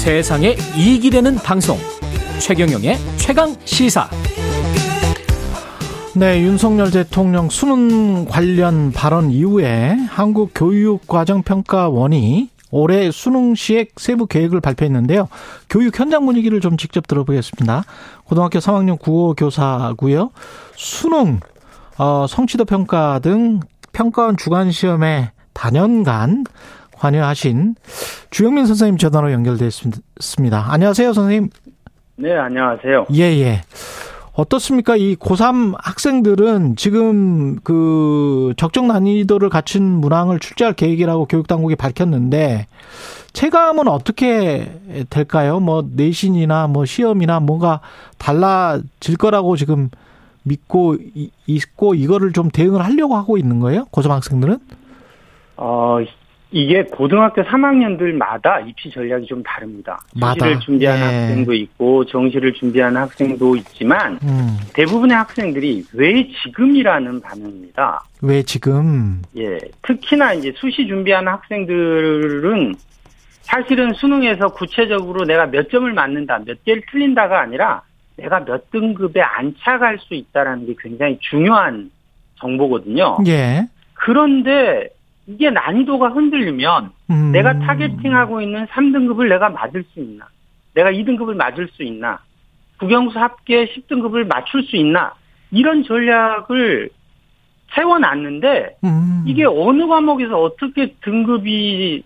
세상에 이익이 되는 방송 최경영의 최강 시사 네, 윤석열 대통령 수능 관련 발언 이후에 한국교육과정평가원이 올해 수능 시액 세부 계획을 발표했는데요. 교육 현장 분위기를 좀 직접 들어보겠습니다. 고등학교 3학년 국어 교사고요. 수능, 어, 성취도 평가 등 평가원 주간 시험에 단연간 관여하신 주영민 선생님 전화로 연결되어 있습니다. 안녕하세요, 선생님. 네, 안녕하세요. 예, 예. 어떻습니까? 이 고3 학생들은 지금 그 적정 난이도를 갖춘 문항을 출제할 계획이라고 교육당국이 밝혔는데 체감은 어떻게 될까요? 뭐 내신이나 뭐 시험이나 뭔가 달라질 거라고 지금 믿고 있고 이거를 좀 대응을 하려고 하고 있는 거예요? 고3 학생들은? 어, 이게 고등학교 3학년들마다 입시 전략이 좀 다릅니다. 수시를 준비하는 예. 학생도 있고 정시를 준비하는 학생도 있지만 음. 대부분의 학생들이 왜 지금이라는 반응입니다. 왜 지금? 예, 특히나 이제 수시 준비하는 학생들은 사실은 수능에서 구체적으로 내가 몇 점을 맞는다, 몇 개를 틀린다가 아니라 내가 몇 등급에 안착할 수 있다라는 게 굉장히 중요한 정보거든요. 예. 그런데 이게 난이도가 흔들리면 음. 내가 타겟팅하고 있는 3등급을 내가 맞을 수 있나? 내가 2등급을 맞을 수 있나? 국영수 합계 10등급을 맞출 수 있나? 이런 전략을 세워놨는데 음. 이게 어느 과목에서 어떻게 등급이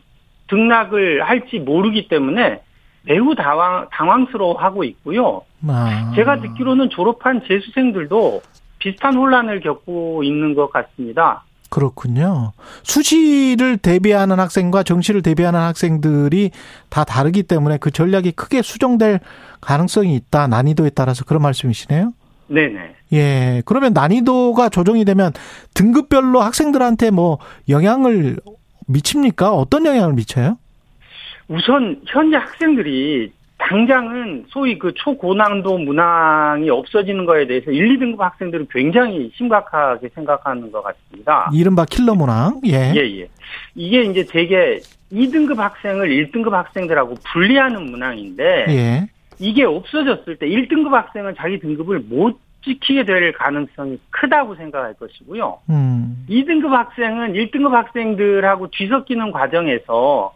등락을 할지 모르기 때문에 매우 당황, 당황스러워하고 있고요. 아. 제가 듣기로는 졸업한 재수생들도 비슷한 혼란을 겪고 있는 것 같습니다. 그렇군요. 수시를 대비하는 학생과 정시를 대비하는 학생들이 다 다르기 때문에 그 전략이 크게 수정될 가능성이 있다. 난이도에 따라서 그런 말씀이시네요. 네네. 예. 그러면 난이도가 조정이 되면 등급별로 학생들한테 뭐 영향을 미칩니까? 어떤 영향을 미쳐요? 우선 현재 학생들이 당장은 소위 그 초고난도 문항이 없어지는 거에 대해서 1, 2등급 학생들은 굉장히 심각하게 생각하는 것 같습니다. 이른바 킬러 문항? 예. 예, 예. 이게 이제 되게 2등급 학생을 1등급 학생들하고 분리하는 문항인데, 예. 이게 없어졌을 때 1등급 학생은 자기 등급을 못 지키게 될 가능성이 크다고 생각할 것이고요. 음. 2등급 학생은 1등급 학생들하고 뒤섞이는 과정에서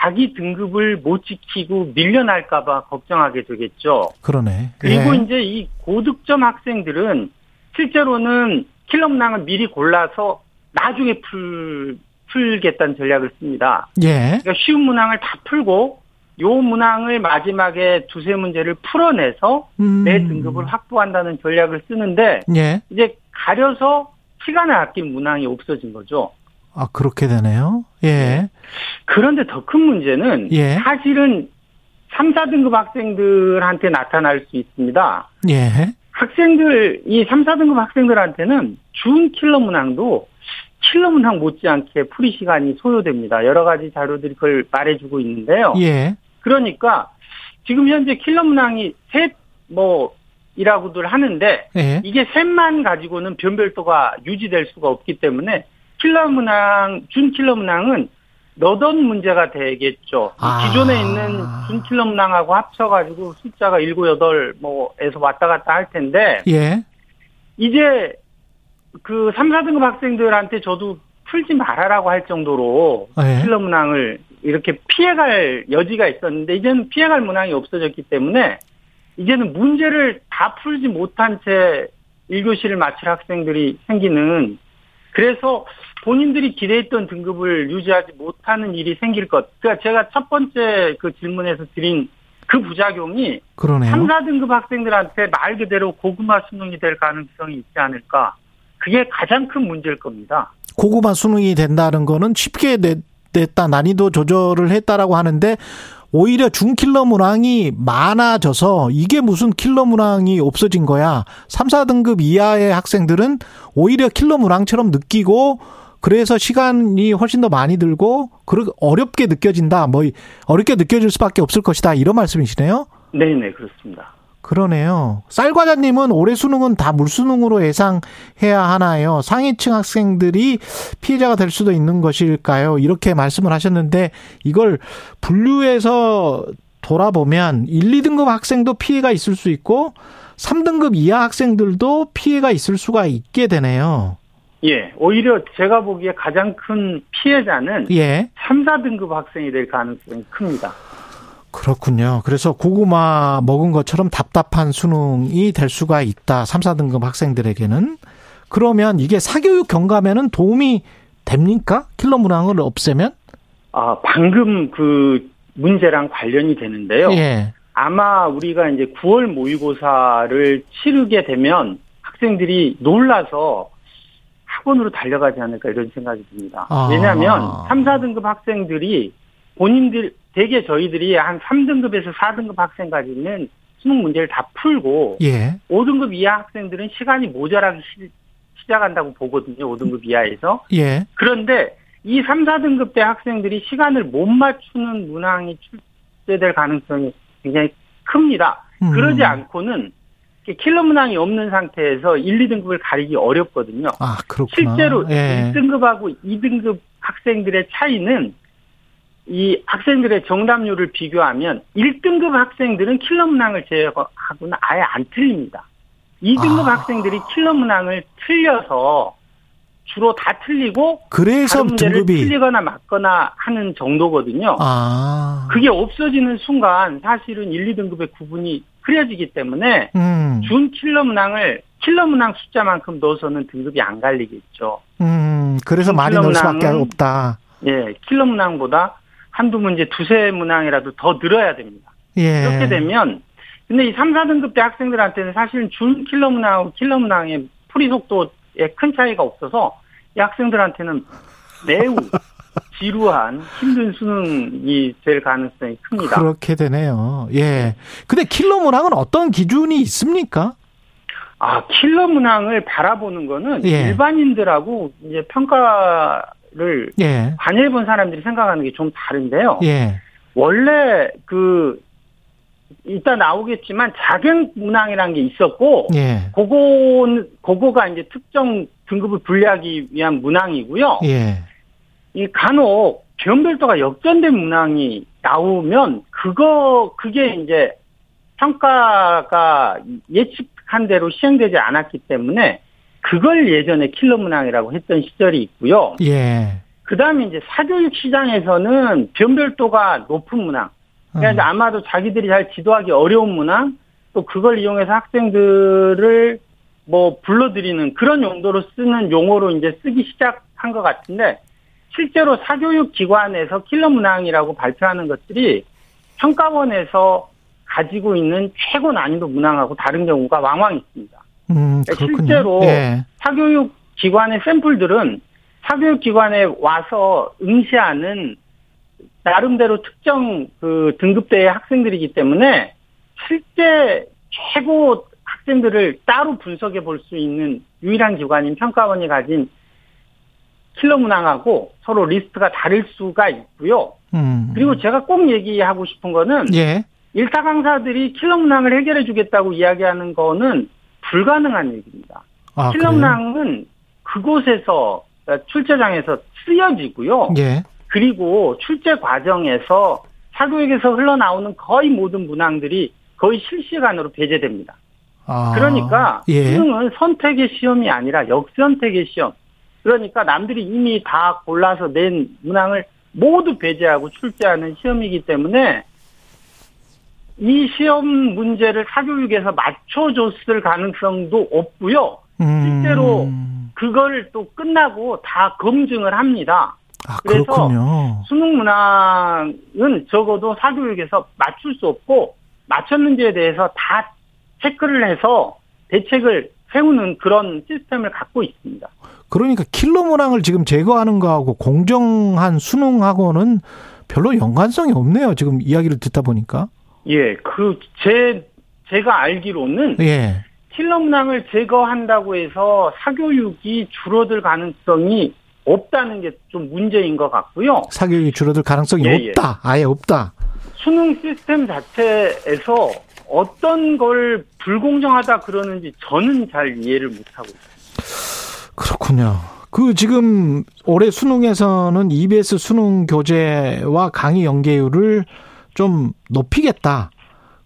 자기 등급을 못 지키고 밀려날까봐 걱정하게 되겠죠. 그러네. 그리고 예. 이제 이 고득점 학생들은 실제로는 킬러 문항을 미리 골라서 나중에 풀, 풀겠다는 전략을 씁니다. 예. 그러니까 쉬운 문항을 다 풀고 요 문항을 마지막에 두세 문제를 풀어내서 음. 내 등급을 확보한다는 전략을 쓰는데 예. 이제 가려서 시간을 아낀 문항이 없어진 거죠. 아, 그렇게 되네요. 예. 그런데 더 큰 문제는 예. 사실은 3, 4등급 학생들한테 나타날 수 있습니다. 예. 학생들, 이 3, 4등급 학생들한테는 준 킬러 문항도 킬러 문항 못지않게 풀이 시간이 소요됩니다. 여러 가지 자료들이 그걸 말해주고 있는데요. 예. 그러니까 지금 현재 킬러 문항이 셋, 뭐, 이라고들 하는데 예. 이게 셋만 가지고는 변별도가 유지될 수가 없기 때문에 킬러 문항, 준 킬러 문항은 너던 문제가 되겠죠. 아. 기존에 있는 준 킬러 문항하고 합쳐가지고 숫자가 7, 8, 뭐에서 왔다 갔다 할 텐데. 예. 이제 그 3, 4등급 학생들한테 저도 풀지 말아라고 할 정도로 예. 킬러 문항을 이렇게 피해갈 여지가 있었는데 이제는 피해갈 문항이 없어졌기 때문에 이제는 문제를 다 풀지 못한 채 1교시를 마칠 학생들이 생기는 그래서 본인들이 기대했던 등급을 유지하지 못하는 일이 생길 것. 그러니까 제가 첫 번째 그 질문에서 드린 그 부작용이 그러네요. 3, 4등급 학생들한테 말 그대로 고구마 수능이 될 가능성이 있지 않을까. 그게 가장 큰 문제일 겁니다. 고구마 수능이 된다는 거는 쉽게 냈 다 난이도 조절을 했다라고 하는데 오히려 중킬러 문항이 많아져서 이게 무슨 킬러 문항이 없어진 거야. 3, 4등급 이하의 학생들은 오히려 킬러 문항처럼 느끼고 그래서 시간이 훨씬 더 많이 들고 어렵게 느껴진다. 뭐 어렵게 느껴질 수밖에 없을 것이다. 이런 말씀이시네요. 네, 네, 그렇습니다. 그러네요. 쌀과자님은 올해 수능은 다 물수능으로 예상해야 하나요? 상위층 학생들이 피해자가 될 수도 있는 것일까요? 이렇게 말씀을 하셨는데 이걸 분류해서 돌아보면 1, 2등급 학생도 피해가 있을 수 있고 3등급 이하 학생들도 피해가 있을 수가 있게 되네요. 예, 오히려 제가 보기에 가장 큰 피해자는 예. 3, 4등급 학생이 될 가능성이 큽니다. 그렇군요. 그래서 고구마 먹은 것처럼 답답한 수능이 될 수가 있다. 3, 4등급 학생들에게는. 그러면 이게 사교육 경감에는 도움이 됩니까? 킬러 문항을 없애면? 아, 방금 그 문제랑 관련이 되는데요. 예. 아마 우리가 이제 9월 모의고사를 치르게 되면 학생들이 놀라서 학원으로 달려가지 않을까 이런 생각이 듭니다. 아. 왜냐하면 3, 4등급 학생들이 본인들 대개 저희들이 한 3등급에서 4등급 학생까지는 수능 문제를 다 풀고 예. 5등급 이하 학생들은 시간이 모자라기 시, 작한다고 보거든요. 5등급 이하에서. 예. 그런데 이 3, 4등급 대 학생들이 시간을 못 맞추는 문항이 출제될 가능성이 굉장히 큽니다. 음. 그러지 않고는 킬러 문항이 없는 상태에서 1, 2등급을 가리기 어렵거든요. 아, 그렇구나. 실제로 예. 1등급하고 2등급 학생들의 차이는 이 학생들의 정답률을 비교하면 1등급 학생들은 킬러 문항을 제외하고는 아예 안 틀립니다. 2등급 아. 학생들이 킬러 문항을 틀려서 주로 다 틀리고 그래서 문제를 등급이 틀리거나 맞거나 하는 정도거든요. 아. 그게 없어지는 순간 사실은 1, 2등급의 구분이 흐려지기 때문에 음. 준 킬러 문항을 킬러 문항 숫자만큼 넣어서는 등급이 안 갈리겠죠. 음, 그래서 많이 넣을 수밖에 없다. 예, 킬러 문항보다 한두 문제, 두세 문항이라도 더 늘어야 됩니다. 예. 그렇게 되면, 근데 이 3, 4등급 대 학생들한테는 사실은 준 킬러 문항하고 킬러 문항의 풀이 속도에 큰 차이가 없어서 이 학생들한테는 매우 지루한 힘든 수능이 될 가능성이 큽니다. 그렇게 되네요. 예. 근데 킬러 문항은 어떤 기준이 있습니까? 아, 킬러 문항을 바라보는 거는 예. 일반인들하고 이제 평가 를 예. 관여해 본 사람들이 생각하는 게 좀 다른데요. 예. 원래 그 이따 나오겠지만 자격 문항이라는 게 있었고 예. 그거 그거가 이제 특정 등급을 분리하기 위한 문항이고요. 예. 이 간혹 변별도가 역전된 문항이 나오면 그거 그게 이제 평가가 예측한 대로 시행되지 않았기 때문에 그걸 예전에 킬러 문항이라고 했던 시절이 있고요. 예. 그 다음에 이제 사교육 시장에서는 변별도가 높은 문항. 그러니까 음. 아마도 자기들이 잘 지도하기 어려운 문항, 또 그걸 이용해서 학생들을 뭐 불러들이는 그런 용도로 쓰는 용어로 이제 쓰기 시작한 것 같은데, 실제로 사교육 기관에서 킬러 문항이라고 발표하는 것들이 평가원에서 가지고 있는 최고 난이도 문항하고 다른 경우가 왕왕 있습니다. 음, 실제로 예. 사교육 기관의 샘플들은 사교육 기관에 와서 응시하는 나름대로 특정 그 등급대의 학생들이기 때문에 실제 최고 학생들을 따로 분석해 볼 수 있는 유일한 기관인 평가원이 가진 킬러 문항하고 서로 리스트가 다를 수가 있고요. 음. 그리고 제가 꼭 얘기하고 싶은 거는 예. 일타 강사들이 킬러 문항을 해결해 주겠다고 이야기하는 거는 불가능한 얘기입니다. 아, 킬럼낭은 그곳에서 그러니까 출제장에서 쓰여지고요. 예. 그리고 출제 과정에서 사교육에서 흘러나오는 거의 모든 문항들이 거의 실시간으로 배제됩니다. 아, 그러니까 예. 수능은 선택의 시험이 아니라 역선택의 시험. 그러니까 남들이 이미 다 골라서 낸 문항을 모두 배제하고 출제하는 시험이기 때문에 이 시험 문제를 사교육에서 맞춰줬을 가능성도 없고요. 음. 실제로 그걸 또 끝나고 다 검증을 합니다. 아, 그래서 그렇군요. 수능 문항은 적어도 사교육에서 맞출 수 없고 맞췄는지에 대해서 다 체크를 해서 대책을 세우는 그런 시스템을 갖고 있습니다. 그러니까 킬러 문항을 지금 제거하는 거하고 공정한 수능하고는 별로 연관성이 없네요. 지금 이야기를 듣다 보니까. 예, 그, 제, 제가 알기로는. 예. 킬러 문항을 제거한다고 해서 사교육이 줄어들 가능성이 없다는 게 좀 문제인 것 같고요. 사교육이 줄어들 가능성이 예, 예. 없다. 예. 아예 없다. 수능 시스템 자체에서 어떤 걸 불공정하다 그러는지 저는 잘 이해를 못하고 있습니다. 그렇군요. 그 지금 올해 수능에서는 EBS 수능 교재와 강의 연계율을 좀 높이겠다.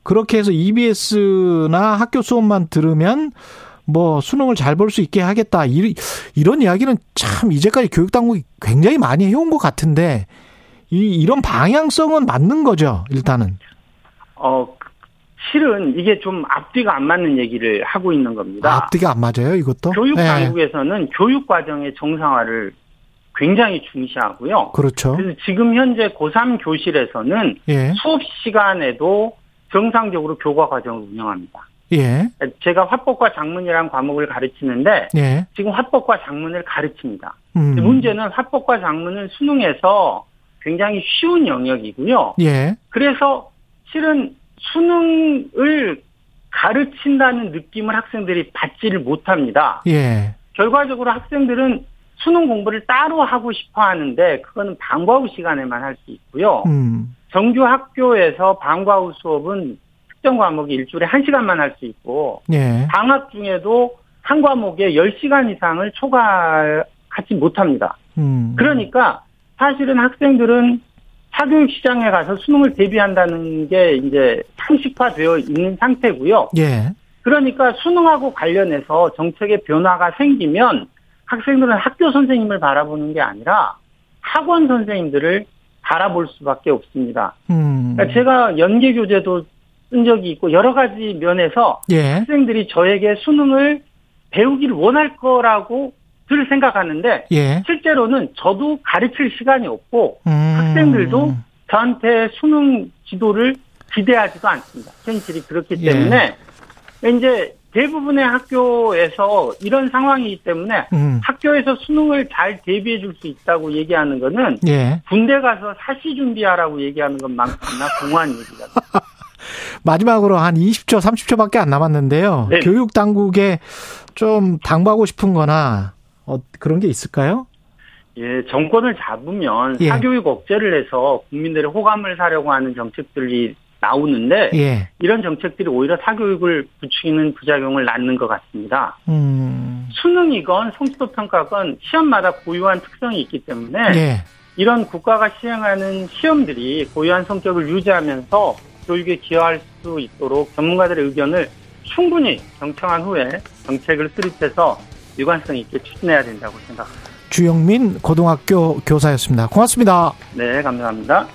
그렇게 해서 EBS나 학교 수업만 들으면 뭐 수능을 잘 볼 수 있게 하겠다. 이런 이야기는 참 이제까지 교육 당국이 굉장히 많이 해온 것 같은데 이 이런 방향성은 맞는 거죠. 일단은. 어 실은 이게 좀 앞뒤가 안 맞는 얘기를 하고 있는 겁니다. 앞뒤가 안 맞아요, 이것도? 교육 네. 당국에서는 네. 교육 과정의 정상화를 굉장히 중시하고요. 그렇죠. 그래서 지금 현재 고3 교실에서는 예. 수업 시간에도 정상적으로 교과 과정을 운영합니다. 예. 제가 화법과 작문이라는 과목을 가르치는데 예. 지금 화법과 작문을 가르칩니다. 음. 문제는 화법과 작문은 수능에서 굉장히 쉬운 영역이고요. 예. 그래서 실은 수능을 가르친다는 느낌을 학생들이 받지를 못합니다. 예. 결과적으로 학생들은 수능 공부를 따로 하고 싶어 하는데 그거는 방과 후 시간에만 할 수 있고요. 음. 정규 학교에서 방과 후 수업은 특정 과목이 일주일에 1시간만 할 수 있고 예. 방학 중에도 한 과목에 10시간 이상을 초과하지 못합니다. 음. 그러니까 사실은 학생들은 사교육 시장에 가서 수능을 대비한다는 게 이제 상식화되어 있는 상태고요. 예. 그러니까 수능하고 관련해서 정책의 변화가 생기면 학생들은 학교 선생님을 바라보는 게 아니라 학원 선생님들을 바라볼 수밖에 없습니다. 음. 그러니까 제가 연계 교재도 쓴 적이 있고 여러 가지 면에서 예. 학생들이 저에게 수능을 배우기를 원할 거라고 들 생각하는데 예. 실제로는 저도 가르칠 시간이 없고 음. 학생들도 저한테 수능 지도를 기대하지도 않습니다. 현실이 그렇기 예. 때문에 예. 이제 대부분의 학교에서 이런 상황이기 때문에 음. 학교에서 수능을 잘 대비해 줄 수 있다고 얘기하는 거는 예. 군대 가서 사시 준비하라고 얘기하는 것만큼이나 공허한 얘기가 마지막으로 한 20초, 30초밖에 안 남았는데요. 네. 교육 당국에 좀 당부하고 싶은 거나 어, 그런 게 있을까요? 예, 정권을 잡으면 예. 사교육 억제를 해서 국민들의 호감을 사려고 하는 정책들이 나오는데 예. 이런 정책들이 오히려 사교육을 부추기는 부작용을 낳는 것 같습니다. 음. 수능이건 성취도 평가건 시험마다 고유한 특성이 있기 때문에 예. 이런 국가가 시행하는 시험들이 고유한 성격을 유지하면서 교육에 기여할 수 있도록 전문가들의 의견을 충분히 경청한 후에 정책을 수립해서 일관성 있게 추진해야 된다고 생각합니다. 주영민 고등학교 교사였습니다. 고맙습니다. 네, 감사합니다.